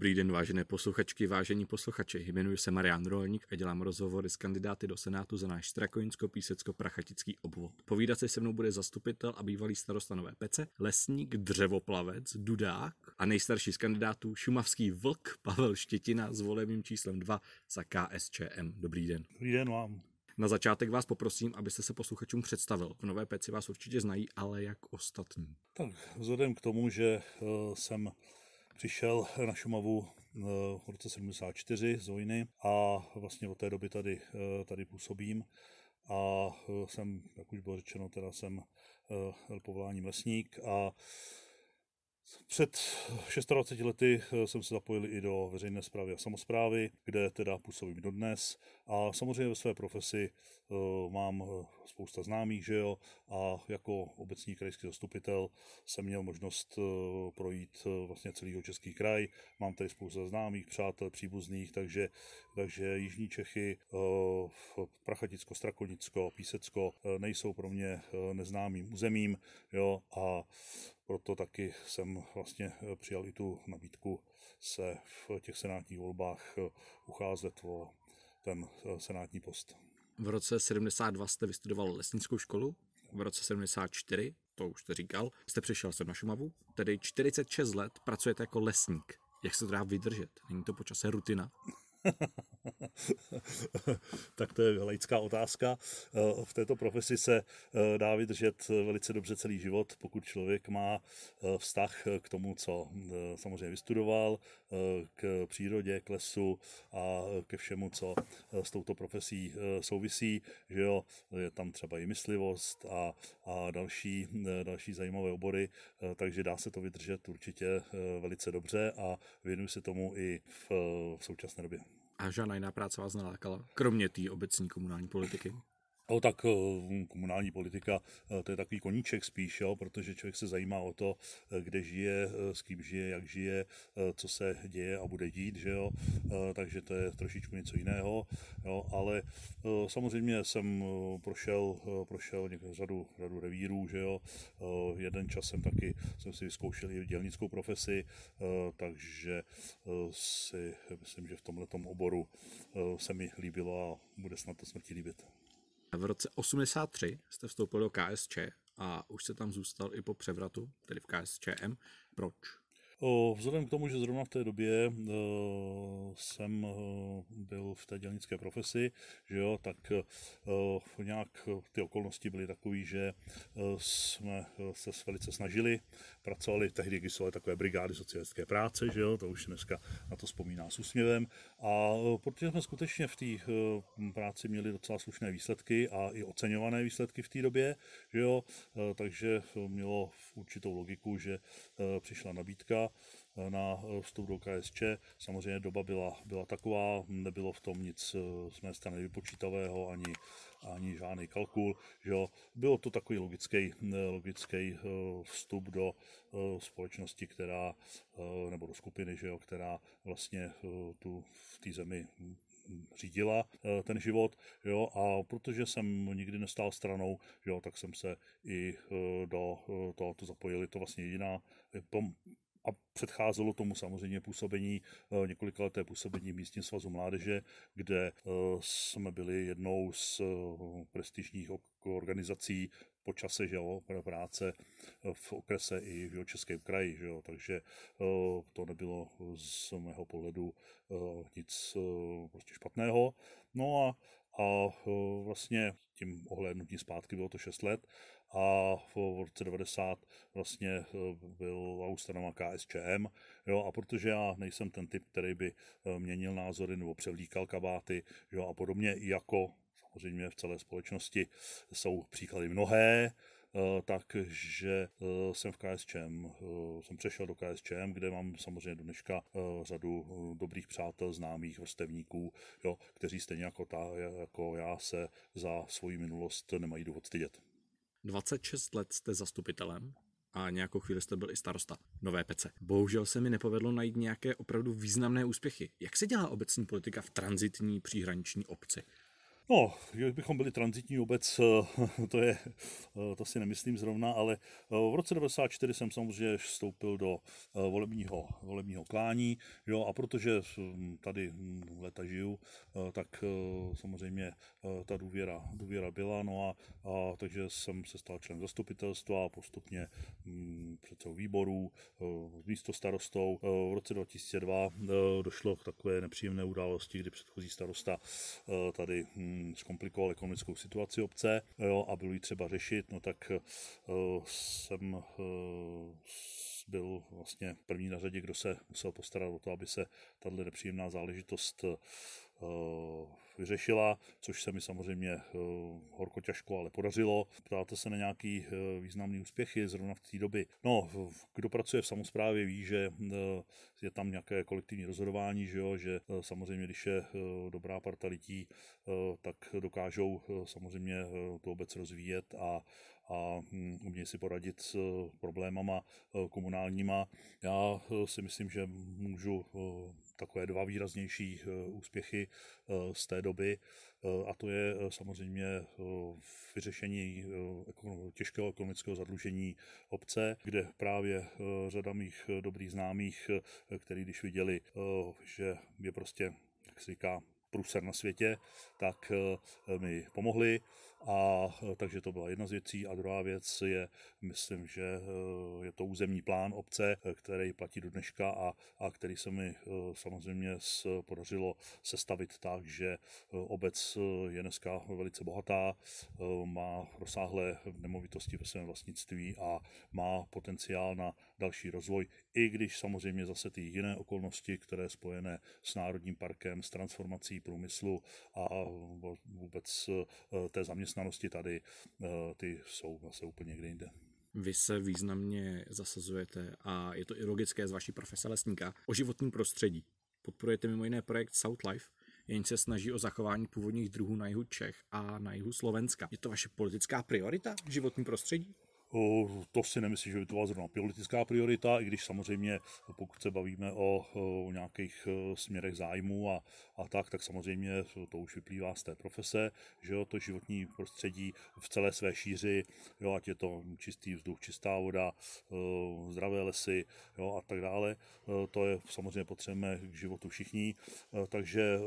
Dobrý den, vážené posluchačky, vážení posluchači. Jmenuji se Marian Rolník a dělám rozhovory s kandidáty do Senátu za náš Strakoňsko-Písecko-Prachatický obvod. Povídat se se mnou bude zastupitel a bývalý starosta Nové Pece, lesník, dřevoplavec, dudák a nejstarší z kandidátů šumavský vlk Pavel Štětina s volebním číslem 2 za KSČM. Dobrý den. Dobrý den vám. Na začátek vás poprosím, abyste se posluchačům představil. V Nové Peci vás určitě znají, ale jak ostatní. Tak vzhledem k tomu, že uh, jsem přišel na Šumavu eh, v roce 74 z vojny a vlastně od té doby tady, eh, tady působím. A jsem, jak už bylo řečeno, teda jsem povoláním lesník a před 26 lety eh, jsem se zapojil i do veřejné zprávy a samozprávy, kde teda působím dodnes. A samozřejmě ve své profesi uh, mám eh, spousta známých, že jo, a jako obecní krajský zastupitel jsem měl možnost projít vlastně celý český kraj. Mám tady spousta známých, přátel, příbuzných, takže, takže Jižní Čechy, Prachaticko, Strakonicko, Písecko nejsou pro mě neznámým územím, jo, a proto taky jsem vlastně eh, přijal i tu nabídku se v těch senátních volbách eh, ucházet o ten eh, senátní post. V roce 72 jste vystudoval lesnickou školu, v roce 74, to už jste říkal, jste přišel sem na Šumavu, tedy 46 let pracujete jako lesník. Jak se to dá vydržet? Není to počasé rutina? tak to je laická otázka. Eh, v této profesi se eh, dá vydržet velice dobře celý život, pokud člověk má eh, vztah k tomu, co samozřejmě vystudoval, k přírodě, k lesu a ke všemu, co s touto profesí souvisí. Že jo, je tam třeba i myslivost a, a další, další zajímavé obory, takže dá se to vydržet určitě velice dobře a věnuju se tomu i v, v současné době. A žádná jiná práce vás nalákala, kromě té obecní komunální politiky? No tak eh, komunální politika, eh, to je takový koníček spíš, jo, protože člověk se zajímá o to, eh, kde žije, s kým žije, jak žije, co se děje a bude dít, že jo, takže to je trošičku něco jiného, jo, ale samozřejmě jsem prošel, prošel někde řadu, řadu revírů, že jo, jeden čas jsem taky, jsem si vyzkoušel i dělnickou profesi, takže si myslím, že v tomhle oboru se mi líbilo a bude snad to smrti líbit. V roce 83 jste vstoupil do KSČ a už se tam zůstal i po převratu, tedy v KSČM. Proč? Vzhledem k tomu, že zrovna v té době uh, jsem uh, byl v té dělnické profesi, že jo, tak uh, nějak ty okolnosti byly takové, že jsme se velice snažili, pracovali tehdy, jsou takové brigády socialistické práce, že jo, to už dneska na to vzpomíná s úsměvem. A protože jsme skutečně v té práci měli docela slušné výsledky a i oceňované výsledky v té době, že jo, takže mělo určitou logiku, že přišla nabídka na vstup do KSČ. Samozřejmě doba byla, byla taková, nebylo v tom nic eh, z mé strany vypočítavého, ani, ani žádný kalkul. Že jo. Bylo to takový logický, eh, logický eh, vstup do společnosti, která, nebo do skupiny, že jo, která vlastně tu v té zemi řídila ten život, jo, a protože jsem nikdy nestál stranou, jo, tak jsem se i do tohoto zapojil. Je to vlastně jediná a předcházelo tomu samozřejmě působení, eh, několikaleté působení v místním svazu mládeže, kde eh, jsme byli jednou z eh, prestižních organizací po čase, že jo, práce v okrese i v Českém kraji, že jo, takže to nebylo z mého pohledu nic prostě špatného. No a, a vlastně tím ohlédnutím zpátky bylo to 6 let a v roce 90 vlastně eh, byl ustanovena KSČM. Jo, a protože já nejsem ten typ, který by eh, měnil názory nebo převlíkal kabáty jo, a podobně, jako samozřejmě v celé společnosti jsou příklady mnohé, eh, takže jsem v KSČM, jsem přešel do KSČM, kde mám samozřejmě do dneška řadu dobrých přátel, známých vrstevníků, jo, kteří stejně jako, ta, jako já se za svoji minulost nemají důvod stydět. 26 let jste zastupitelem a nějakou chvíli jste byl i starosta Nové Pece. Bohužel se mi nepovedlo najít nějaké opravdu významné úspěchy. Jak se dělá obecní politika v transitní příhraniční obci? No, že bychom byli transitní obec, to je, to si nemyslím zrovna, ale v roce 94 jsem samozřejmě vstoupil do volebního, volebního klání, jo, a protože tady leta žiju, tak samozřejmě ta důvěra, důvěra byla, no a, a takže jsem se stal člen zastupitelstva a postupně předsedou výborů, místo starostou. V roce 2002 došlo k takové nepříjemné události, kdy předchozí starosta tady zkomplikoval ekonomickou situaci obce jo, a bylo ji třeba řešit, no tak uh, jsem uh, byl vlastně první na řadě, kdo se musel postarat o to, aby se tahle nepříjemná záležitost uh, vyřešila, což se mi samozřejmě uh, horko těžko, ale podařilo. Ptáte se na nějaký uh, významný úspěchy zrovna v té doby. No, kdo pracuje v samozprávě ví, že je tam nějaké kolektivní rozhodování, že, jo, že samozřejmě, když je dobrá parta lidí, tak dokážou samozřejmě tu obec rozvíjet a, a hm, umějí si poradit s problémama komunálníma. Já si myslím, že můžu takové dva výraznější eh, úspěchy eh, z té doby eh, a to je samozřejmě vyřešení těžkého ekonomického zadlužení obce, kde právě řada mých dobrých známých, který když viděli, že je prostě, jak se říká, průser na světě, tak mi pomohli a e, takže to byla jedna z věcí. A druhá věc je, myslím, že e, je to územní plán obce, který platí do dneška a, a který se mi samozřejmě podařilo sestavit tak, že obec je dneska velice bohatá, má rozsáhlé nemovitosti ve svém vlastnictví a má potenciál na další rozvoj, i když samozřejmě zase ty jiné okolnosti, které spojené s Národním parkem, s transformací průmyslu a vůbec té zaměstnanosti tady, eh, ty jsou zase úplně někde jinde. Vy se významně zasazujete a je to i logické z vaší profese lesníka o životním prostředí. Podporujete mimo jiné projekt South Life, jenž se snaží o zachování původních druhů na jihu Čech a na jihu Slovenska. Je to vaše politická priorita, životní prostředí? To si nemyslím, že by to byla zrovna politická priorita, i když samozřejmě, pokud se bavíme o, o nějakých e, směrech zájmu a, a tak, tak samozřejmě to už vyplývá z té profese, že jo, to životní prostředí v celé své šíři, jo, ať je to čistý vzduch, čistá voda, e, zdravé lesy jo, a tak dále, e, to je samozřejmě potřebujeme k životu všichni, takže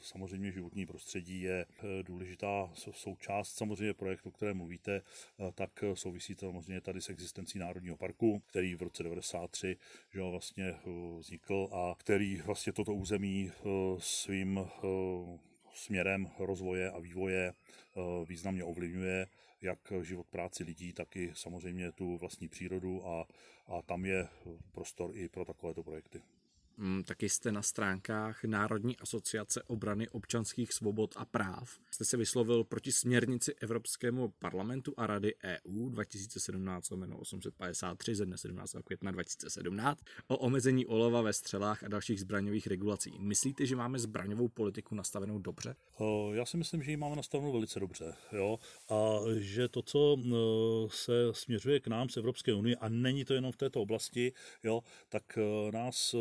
samozřejmě životní prostředí je důležitá součást samozřejmě projektu, o kterém mluvíte, tak jsou souvisí to samozřejmě tady s existencí Národního parku, který v roce 93 že vlastně eh, vznikl a který vlastně toto území eh, svým eh, směrem rozvoje a vývoje významně ovlivňuje jak život práci lidí, tak i samozřejmě tu vlastní přírodu a, a tam je prostor i pro takovéto projekty. Mm, taky jste na stránkách Národní asociace obrany občanských svobod a práv. Jste se vyslovil proti směrnici Evropskému parlamentu a Rady EU 2017-853 ze dne 17. května 2017 o omezení olova ve střelách a dalších zbraňových regulací. Myslíte, že máme zbraňovou politiku nastavenou dobře? Já si myslím, že ji máme nastavenou velice dobře. Jo? A že to, co se směřuje k nám z Evropské unie, a není to jenom v této oblasti, jo, tak nás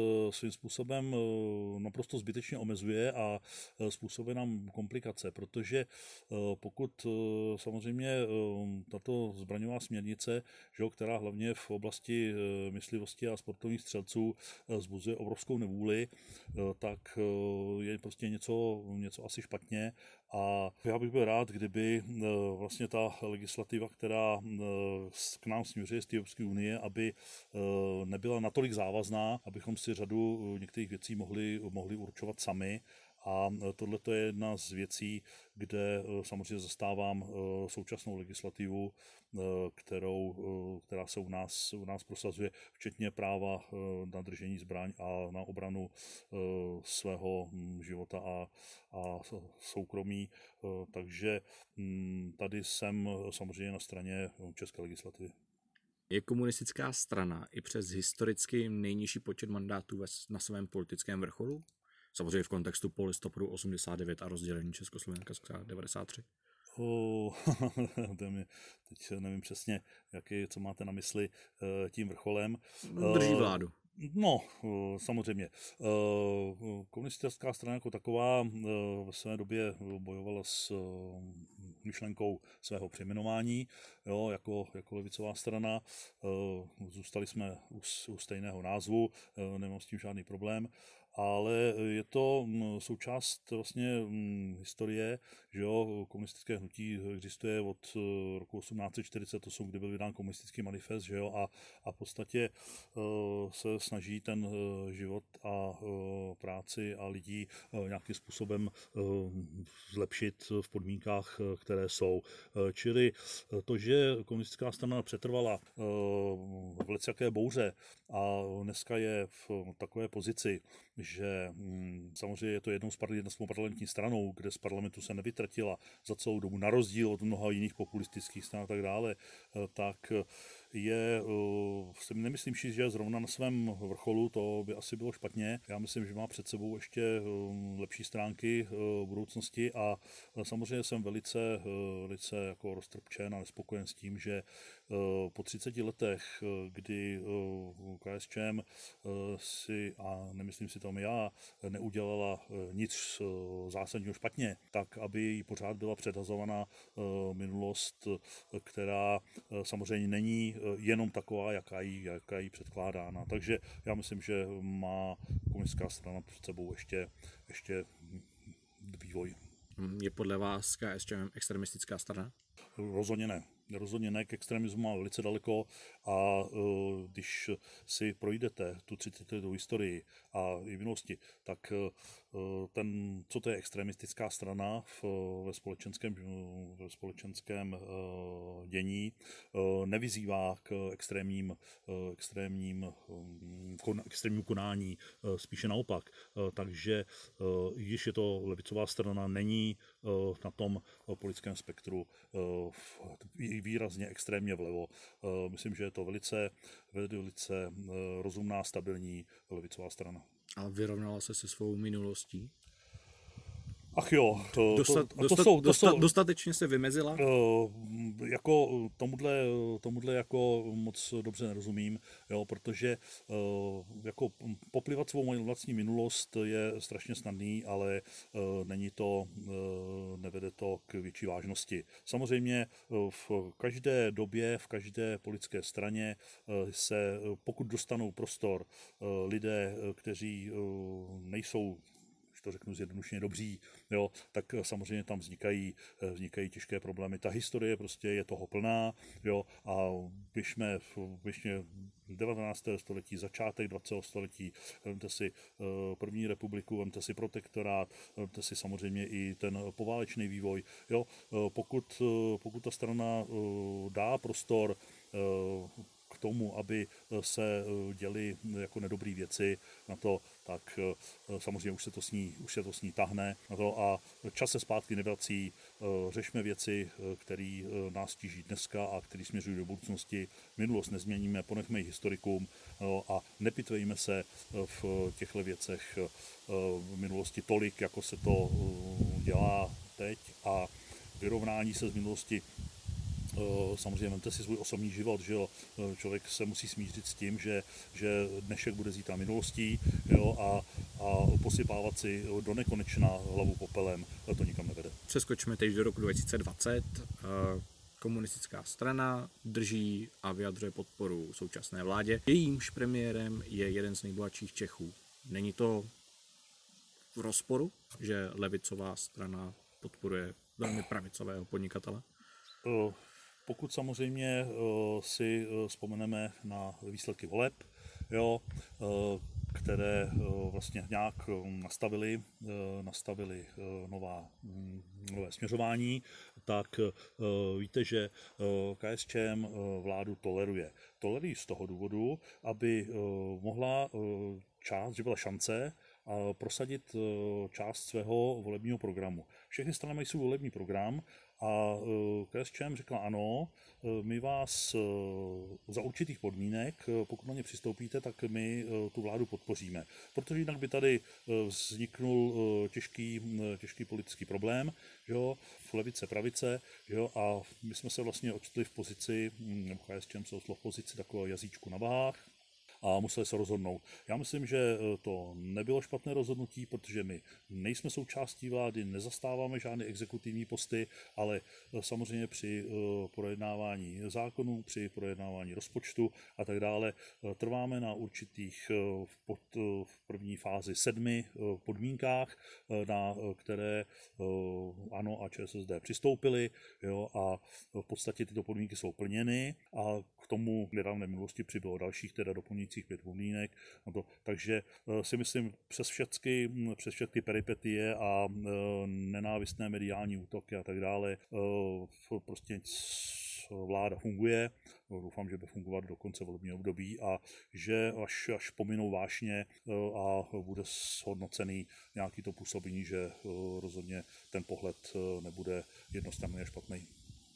svým způsobem eh, naprosto zbytečně omezuje a eh, způsobuje nám komplikace, protože eh, pokud samozřejmě tato zbraňová směrnice, že, která hlavně v oblasti myslivosti a sportovních střelců zbuzuje obrovskou nevůli, tak je prostě něco, něco asi špatně a já bych byl rád, kdyby eh, vlastně ta legislativa, která eh, k nám směřuje z Evropské unie, aby eh, nebyla natolik závazná, abychom si řadu některých věcí mohli, mohli určovat sami a tohle je jedna z věcí, kde samozřejmě zastávám současnou legislativu, kterou, která se u nás, u nás prosazuje, včetně práva na držení zbraň a na obranu svého života a, a soukromí. Takže tady jsem samozřejmě na straně české legislativy. Je komunistická strana i přes historicky nejnižší počet mandátů na svém politickém vrcholu? Samozřejmě v kontextu po listopadu 89 a rozdělení Československa 93. Oh, teď nevím přesně, jaký, co máte na mysli eh, tím vrcholem. Drží eh, vládu. No, samozřejmě. Komunistická strana jako taková v své době bojovala s myšlenkou svého přejmenování jo, jako, jako levicová strana. Zůstali jsme u, u stejného názvu, nemám s tím žádný problém ale je to mm, součást vlastně mm, historie, že jo, komunistické hnutí existuje od eh, roku 1848, kdy byl vydán komunistický manifest, že jo, a, a v podstatě uh, se snaží ten uh, život a práci a lidí nějakým způsobem zlepšit v podmínkách, které jsou. Čili to, že komunistická strana přetrvala v leciaké bouře a dneska je v takové pozici, že hm, samozřejmě je to jednou z parlamentní stranou, kde z parlamentu se nevytratila za celou dobu, na rozdíl od mnoha jiných populistických stran a tak dále, eh, tak je, eh, si nemyslím si, že je zrovna na svém vrcholu, to by asi bylo špatně. Já myslím, že má před sebou ještě eh, lepší stránky v budoucnosti a samozřejmě jsem velice, velice jako roztrpčen a nespokojen s tím, že po 30 letech, kdy KSČM si, a nemyslím si to já, neudělala nic zásadního špatně, tak aby jí pořád byla předhazovaná minulost, která samozřejmě není jenom taková, jaká jí, jaká jí předkládána. Takže já myslím, že má komunistická strana před sebou ještě, ještě vývoj. Je podle vás KSČM extremistická strana? Rozhodně ne rozhodně ne k extremismu má velice daleko. A uh, když si projdete tu 30 letou historii a i minulosti, tak uh, ten, co to je extremistická strana v, ve společenském, ve společenském dění, nevyzývá k extrémním, extrémním, kon, konání, spíše naopak. Takže již je to levicová strana, není na tom politickém spektru výrazně extrémně vlevo. Eh, myslím, že je to velice, velice eh, rozumná, stabilní levicová strana. Ale vyrovnala se se svou minulostí? Ach jo, to, dostat, to, dostat, to jsou, to dostat, jsou, dostatečně se vymezila? Uh, jako tomuhle, tomuhle jako moc dobře nerozumím, jo, protože uh, jako poplivat svou vlastní minulost je strašně snadný, ale uh, není to, uh, nevede to k větší vážnosti. Samozřejmě uh, v každé době, v každé politické straně uh, se, pokud dostanou prostor uh, lidé, kteří uh, nejsou to řeknu zjednodušeně dobří, jo, tak eh, samozřejmě tam vznikají, eh, vznikají těžké problémy. Ta historie prostě je toho plná, jo, a běžme, běžme 19. století, začátek 20. století, vemte si eh, první republiku, vemte si protektorát, vemte si samozřejmě i ten poválečný vývoj. Jo, pokud, pokud ta strana dá prostor k tomu, aby se děli jako nedobré věci na to, tak eh, samozřejmě už se to s ní, už se to s ní tahne na to a čas se zpátky nevrací. Eh, řešme věci, eh, které nás tíží dneska a které směřují do budoucnosti. Minulost nezměníme, ponechme ji historikům a nepitvejme se v těchto věcech v minulosti tolik, jako se to dělá teď a vyrovnání se z minulosti Eh, samozřejmě vemte si svůj osobní život, že jo? Eh, člověk se musí smířit s tím, že, že dnešek bude zítra minulostí jo? A, a posypávat si do nekonečna hlavu popelem, to nikam nevede. Přeskočme teď do roku 2020. Eh, komunistická strana drží a vyjadřuje podporu současné vládě. Jejímž premiérem je jeden z nejbohatších Čechů. Není to v rozporu, že levicová strana podporuje velmi pravicového podnikatele? Pokud samozřejmě eh, si eh, vzpomeneme na výsledky voleb, jo, eh, které vlastně nějak nastavili, nastavili nová, mm, nové směřování, tak víte, že KSČM vládu toleruje. Tolerují z toho důvodu, aby mohla část, že byla šance, prosadit část svého volebního programu. Všechny strany mají svůj volební program a e, KSČM řekla ano, e, my vás e, za určitých podmínek, pokud na ně přistoupíte, tak my tu vládu podpoříme. Protože jinak by tady vzniknul těžký, těžký politický problém, že jo, v levice, pravice, že jo, a my jsme se vlastně očtli v pozici, nebo KSČM se v pozici takového jazyčku na váhách, a museli se rozhodnout. Já myslím, že to nebylo špatné rozhodnutí, protože my nejsme součástí vlády, nezastáváme žádné exekutivní posty, ale samozřejmě při projednávání zákonů, při projednávání rozpočtu a tak dále trváme na určitých pod, v první fázi sedmi podmínkách, na které ANO a ČSSD přistoupili jo, a v podstatě tyto podmínky jsou plněny a k tomu nedávné minulosti přibylo dalších teda doplňujících pět podmínek. Takže eh, si myslím přes všechny, přes všechny peripetie a eh, nenávistné mediální útoky a tak dále eh, prostě vláda funguje. Doufám, že bude fungovat do konce volebního období a že až, až pominou vášně a bude shodnocený nějaký to působení, že rozhodně ten pohled nebude jednostranný a špatný.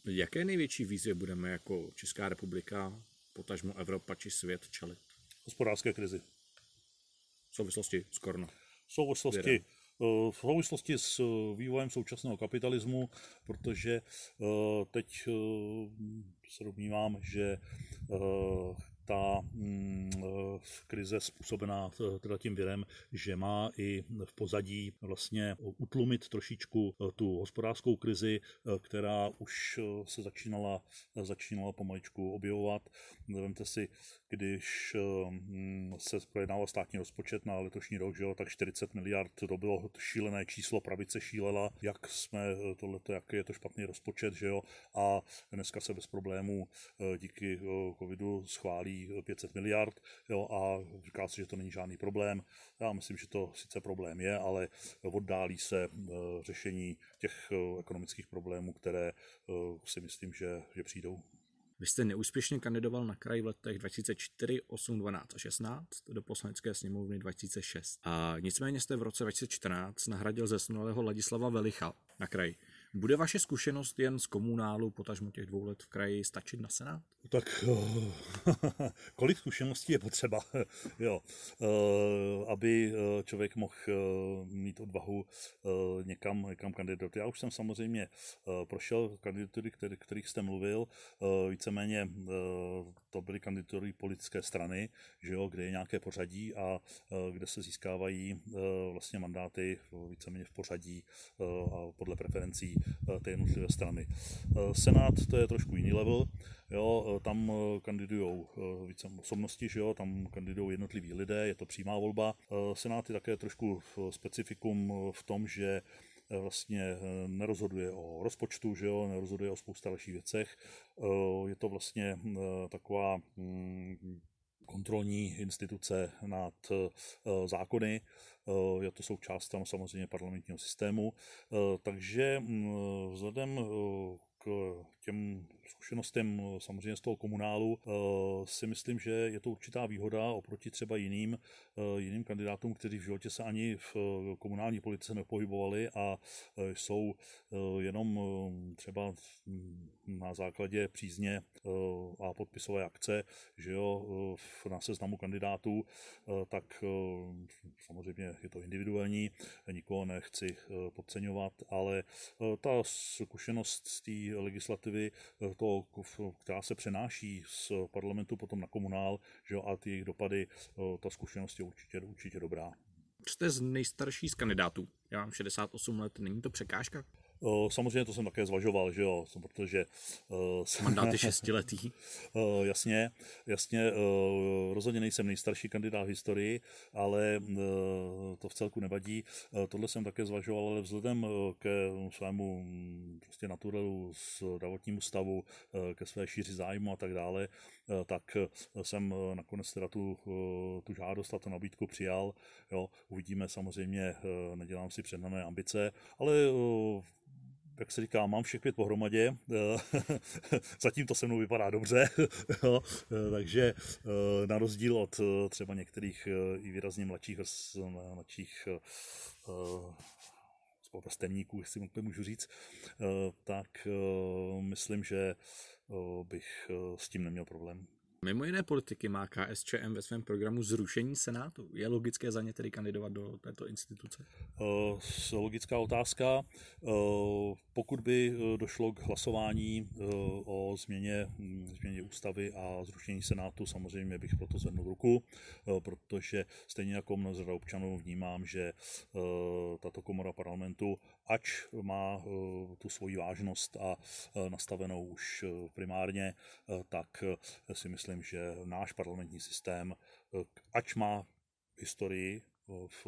Jaké největší výzvy budeme jako Česká republika, potažmo Evropa či svět čelit? Hospodářské krizi. V souvislosti s korona. V souvislosti, eh, v souvislosti s eh, vývojem současného kapitalismu, protože eh, teď se domnívám, že ta mm, eh, krize způsobená eh, teda tím virem, že má i v pozadí vlastně utlumit trošičku eh, tu hospodářskou krizi, která už se začínala, začínala pomaličku objevovat. Vemte si, když mm, se projednával státní rozpočet na letošní rok, že jo, tak 40 miliard, to bylo šílené číslo, pravice šílela, jak jsme tohleto, jak je to špatný rozpočet, že jo, a dneska se bez problémů díky covidu schválí 500 miliard jo, a říká se, že to není žádný problém. Já myslím, že to sice problém je, ale oddálí se eh, řešení těch eh, ekonomických problémů, které eh, si myslím, že, že přijdou. Vy jste neúspěšně kandidoval na kraj v letech 2004, 8, 12 a 16 do poslanecké sněmovny 2006. A nicméně jste v roce 2014 nahradil zesnulého Ladislava Velicha na kraj. Bude vaše zkušenost jen z komunálu, potažmo těch dvou let v kraji, stačit na Senát? Tak kolik zkušeností je potřeba, jo, eh, aby eh, člověk mohl eh, mít odvahu někam, někam kandidovat. Já už jsem samozřejmě prošel kandidatury, který, kterých jste mluvil, víceméně to byly kandidatury politické strany, že jo, kde je nějaké pořadí a kde se získávají vlastně mandáty víceméně v pořadí a podle preferencí té jednotlivé strany. Senát to je trošku jiný level, jo, tam kandidují více osobnosti, že jo, tam kandidují jednotliví lidé, je to přímá volba. Senát je také trošku specifikum v tom, že vlastně nerozhoduje o rozpočtu, že jo, nerozhoduje o spousta dalších věcech. Je to vlastně taková hm, kontrolní instituce nad zákony, je to součást tam samozřejmě parlamentního systému, takže hm, vzhledem k těm zkušenostem eh, samozřejmě z toho komunálu eh, si myslím, že je to určitá výhoda oproti třeba jiným, eh, jiným kandidátům, kteří v životě se ani v komunální politice nepohybovali a jsou jenom třeba na základě přízně a podpisové akce, že jo, na seznamu kandidátů, tak samozřejmě je to individuální, nikoho nechci podceňovat, ale ta zkušenost z té legislativy to, která se přenáší z parlamentu potom na komunál, že a ty jejich dopady, ta zkušenost je určitě, určitě dobrá. Jste z nejstarší z kandidátů. Já mám 68 let, není to překážka? Samozřejmě to jsem také zvažoval, že jo, protože... Mandát je šestiletý. jasně, jasně, rozhodně nejsem nejstarší kandidát v historii, ale to v celku nevadí. Tohle jsem také zvažoval, ale vzhledem ke svému mm, prostě naturelu, zdravotnímu stavu, ke své šíři zájmu a tak dále, tak jsem nakonec teda tu, tu žádost a tu nabídku přijal. Jo, uvidíme samozřejmě, nedělám si přednané ambice, ale jak se říká, mám všech pět pohromadě, zatím to se mnou vypadá dobře, takže eh, na rozdíl od eh, třeba některých eh, i výrazně mladších, mladších vrstevníků, jestli můžu říct, tak myslím, že bych s tím neměl problém. Mimo jiné politiky má KSČM ve svém programu zrušení Senátu. Je logické za ně tedy kandidovat do této instituce? Uh, logická otázka. Uh, pokud by eh, došlo k hlasování uh, o změně, hm, změně ústavy a zrušení Senátu, samozřejmě bych proto zvednul ruku, uh, protože stejně jako mnoho občanů vnímám, že uh, tato komora parlamentu, ač má uh, tu svoji vážnost a uh, nastavenou už primárně, uh, tak si myslím, že náš parlamentní systém, eh, ač má historii eh, v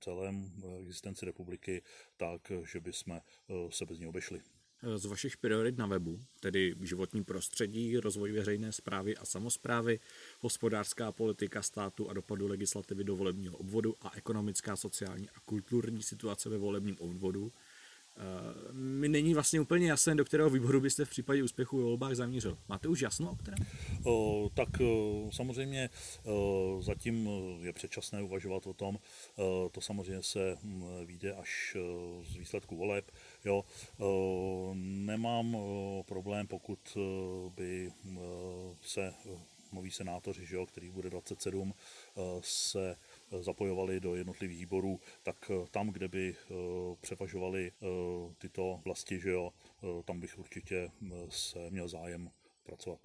celém eh, existenci republiky, tak, že bychom se bez ní obešli. Z vašich priorit na webu, tedy životní prostředí, rozvoj veřejné zprávy a samozprávy, hospodářská politika státu a dopadu legislativy do volebního obvodu a ekonomická, sociální a kulturní situace ve volebním obvodu, Eh, mi není vlastně úplně jasné, do kterého výboru byste v případě úspěchu ve volbách zamířil. Máte už jasno o kterém? O, tak o, samozřejmě o, zatím je předčasné uvažovat o tom. O, to samozřejmě se hm, vyjde až z výsledku voleb. Jo. O, nemám o, problém, pokud by o, se noví senátoři, že jo, který bude 27, se zapojovali do jednotlivých výborů, tak eh, tam, kde by eh, převažovaly eh, tyto vlasti, že jo, tam bych určitě se měl zájem pracovat.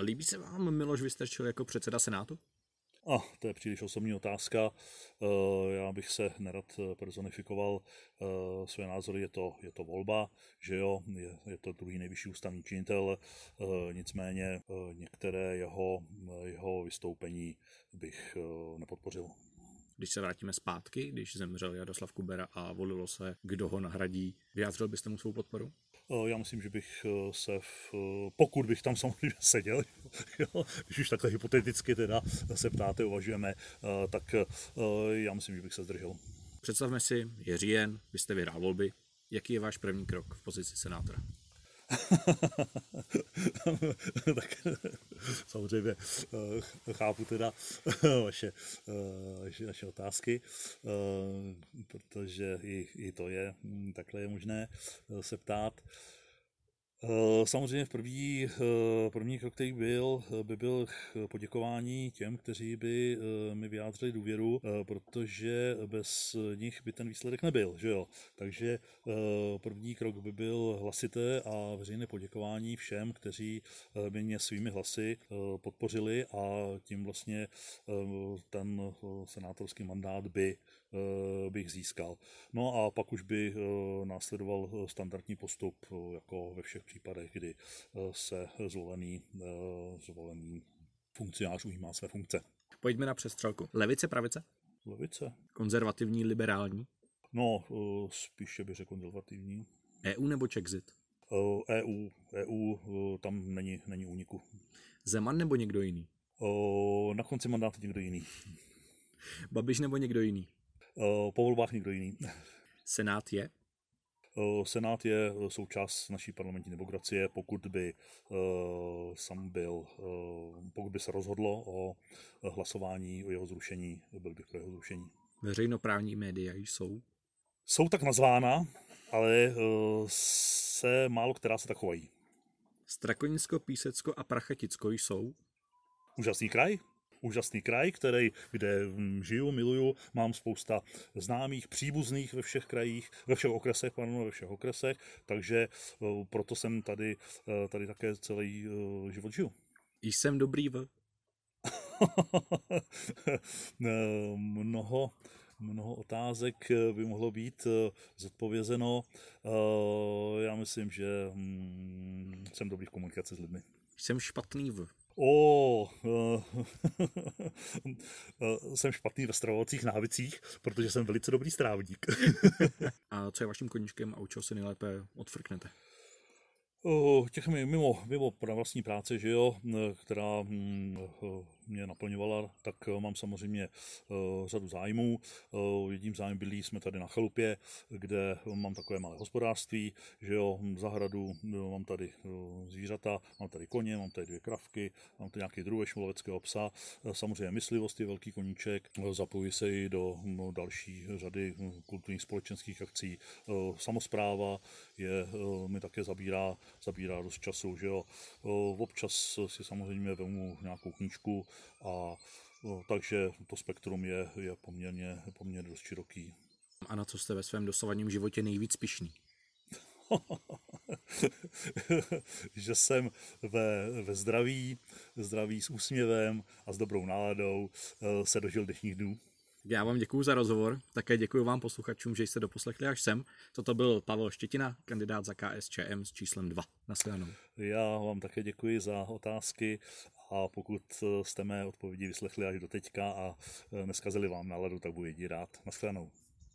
Líbí se vám Miloš Vystrčil jako předseda Senátu? A to je příliš osobní otázka. Já bych se nerad personifikoval své názory, je to, je to volba, že jo, je, je to druhý nejvyšší ústavní činitel, nicméně některé jeho, jeho vystoupení bych nepodpořil. Když se vrátíme zpátky, když zemřel Jaroslav Kubera a volilo se, kdo ho nahradí, vyjádřil byste mu svou podporu? Já myslím, že bych eh, se, v, eh, pokud bych tam samozřejmě seděl, jo, když už takhle hypoteticky teda se ptáte, uvažujeme, eh, tak já myslím, že bych se zdržel. Představme si, je říjen, vy jste vyhrál volby. Jaký je váš první krok v pozici senátora? tak samozřejmě eh, chápu teda vaše, eh, vaše, vaše otázky, eh, protože i, i to je, hm, takhle je možné se ptát. Eh, samozřejmě v první, eh, první krok, který byl, eh, by byl poděkování těm, kteří by mi vyjádřili důvěru, protože bez nich by ten výsledek nebyl. Že jo? Takže první krok by byl hlasité a veřejné poděkování všem, kteří by mě svými hlasy podpořili a tím vlastně ten senátorský mandát by bych získal. No a pak už by eh, následoval eh, standardní postup, jako ve všech případech, kdy se zvolený, zvolený funkcionář ujímá své funkce. Pojďme na přestřelku. Levice, pravice? Levice. Konzervativní, liberální? No, spíše bych řekl konzervativní. EU nebo Czexit? EU. EU, tam není, není úniku. Zeman nebo někdo jiný? Na konci mandátu někdo jiný. Babiš nebo někdo jiný? Eh, po volbách někdo jiný. Senát je? Eh, Senát je eh, součást naší parlamentní demokracie, pokud by sam byl, pokud by se rozhodlo o hlasování o jeho zrušení, byl bych pro jeho zrušení. Veřejnoprávní média jsou? Jsou tak nazvána, ale se málo která se tak chovají. Strakonicko, Písecko a Prachaticko jsou? Úžasný kraj, úžasný kraj, který, kde žiju, miluju, mám spousta známých, příbuzných ve všech krajích, ve všech okresech, pardon, ve všech okresech, takže eh, proto jsem tady, eh, tady také celý eh, život žiju. Jsem dobrý v? mnoho, mnoho otázek by mohlo být zodpovězeno. Já myslím, že hm, jsem dobrý v komunikaci s lidmi. Jsem špatný v? O, uh, jsem špatný ve stravovacích návicích, protože jsem velice dobrý strávník. a co je vaším koníčkem a u čeho se nejlépe odfrknete? Uh, těch mimo, mimo vlastní práce, že jo, která hm, mě naplňovala, tak mám samozřejmě řadu zájmů. Jedním zájem byli jsme tady na chalupě, kde mám takové malé hospodářství, že jo, zahradu, mám tady zvířata, mám tady koně, mám tady dvě kravky, mám tady nějaký druhé šmoleveckého psa, samozřejmě myslivost je velký koníček, zapojuji se i do no, další řady kulturních společenských akcí. Samozpráva je, mi také zabírá, zabírá dost času, že jo. Občas si samozřejmě vemu nějakou knížku a takže to spektrum je, je poměrně, poměrně dost široký. A na co jste ve svém dosavadním životě nejvíc pišný? že jsem ve, ve zdraví, zdraví s úsměvem a s dobrou náladou eh, se dožil dnešních dnů. Já vám děkuji za rozhovor, také děkuji vám posluchačům, že jste doposlechli až sem. Toto byl Pavel Štětina, kandidát za KSČM s číslem 2. Nasledanou. Já vám také děkuji za otázky a pokud jste mé odpovědi vyslechli až do teďka a neskazili vám náladu, tak budu jedí rád. Nasledanou.